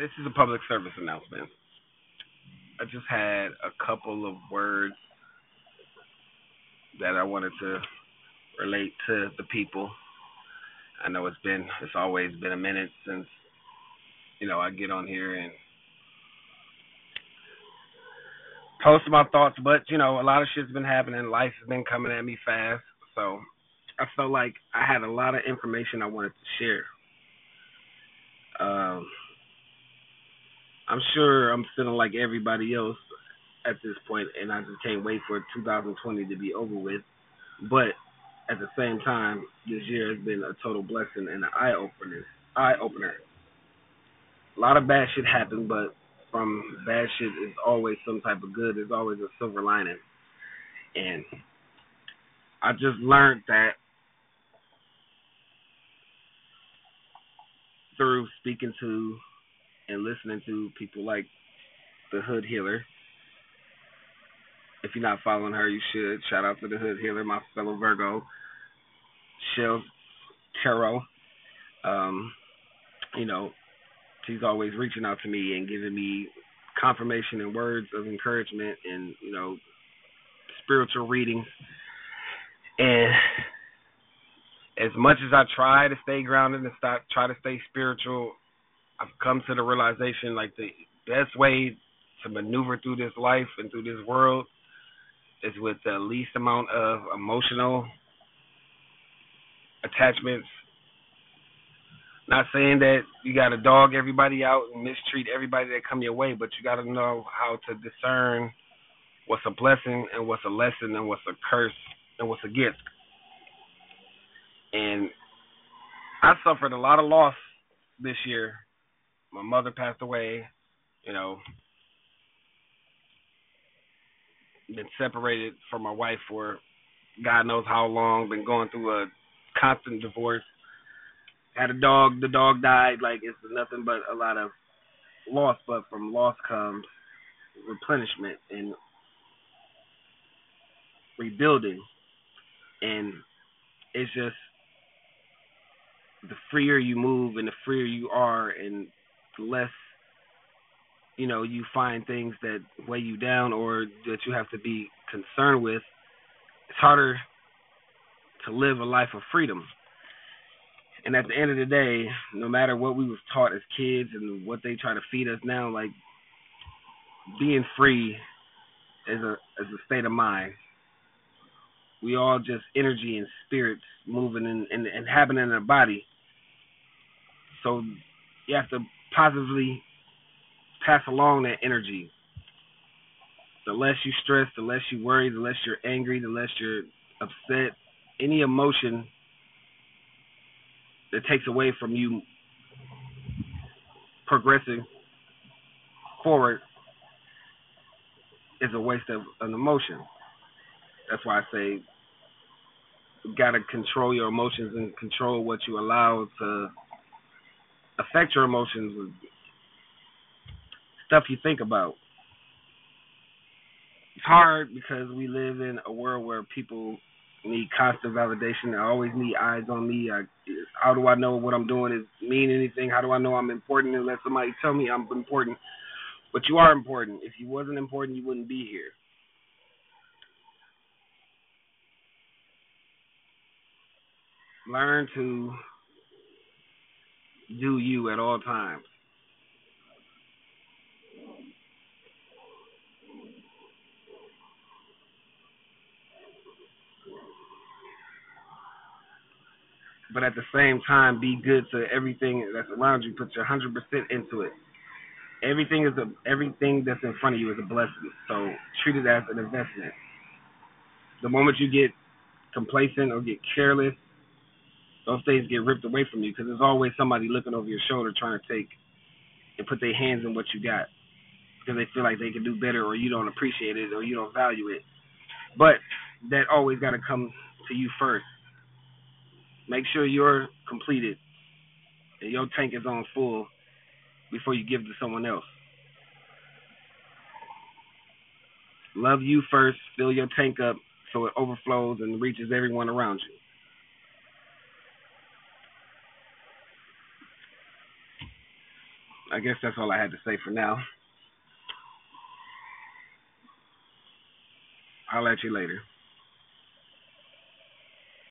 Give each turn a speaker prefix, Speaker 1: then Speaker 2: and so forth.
Speaker 1: this is a public service announcement. I just had a couple of words that I wanted to relate to the people. I know it's been it's always been a minute since you know I get on here and post my thoughts, but you know a lot of shit's been happening. Life has been coming at me fast, so I felt like I had a lot of information I wanted to share. Um, I'm sure I'm feeling like everybody else at this point, and I just can't wait for 2020 to be over with. But at the same time, this year has been a total blessing and an eye opener. Eye opener. A lot of bad shit happened, but from bad shit is always some type of good. There's always a silver lining, and I just learned that through speaking to and listening to people like the Hood Healer. If you're not following her, you should. Shout out to the Hood Healer, my fellow Virgo. Shell Tarot. Um, you know, she's always reaching out to me and giving me confirmation and words of encouragement and, you know, spiritual readings. And as much as I try to stay grounded and stop, try to stay spiritual, I've come to the realization like the best way to maneuver through this life and through this world is with the least amount of emotional attachments. Not saying that you got to dog everybody out and mistreat everybody that come your way, but you got to know how to discern what's a blessing and what's a lesson and what's a curse and what's a gift. And I suffered a lot of loss this year my mother passed away, you know, been separated from my wife for God knows how long, been going through a constant divorce. Had a dog, the dog died, like it's nothing but a lot of loss, but from loss comes replenishment and rebuilding. And it's just the freer you move and the freer you are and less you know you find things that weigh you down or that you have to be concerned with it's harder to live a life of freedom. And at the end of the day no matter what we was taught as kids and what they try to feed us now like being free is a is a state of mind. We all just energy and spirits moving and, and, and happening in our body. So you have to positively pass along that energy. The less you stress, the less you worry, the less you're angry, the less you're upset. Any emotion that takes away from you progressing forward is a waste of an emotion. That's why I say you got to control your emotions and control what you allow to affect your emotions with stuff you think about. It's hard because we live in a world where people need constant validation. I always need eyes on me. I, how do I know what I'm doing is mean anything? How do I know I'm important unless somebody tell me I'm important? But you are important. If you wasn't important, you wouldn't be here. Learn to do you at all times. But at the same time, be good to everything that's around you. Put your hundred percent into it. Everything is a everything that's in front of you is a blessing. So treat it as an investment. The moment you get complacent or get careless those things get ripped away from you because there's always somebody looking over your shoulder trying to take and put their hands in what you got because they feel like they can do better or you don't appreciate it or you don't value it. But that always got to come to you first. Make sure you're completed and your tank is on full before you give to someone else. Love you first, fill your tank up so it overflows and reaches everyone around you. I guess that's all I had to say for now. I'll at you later.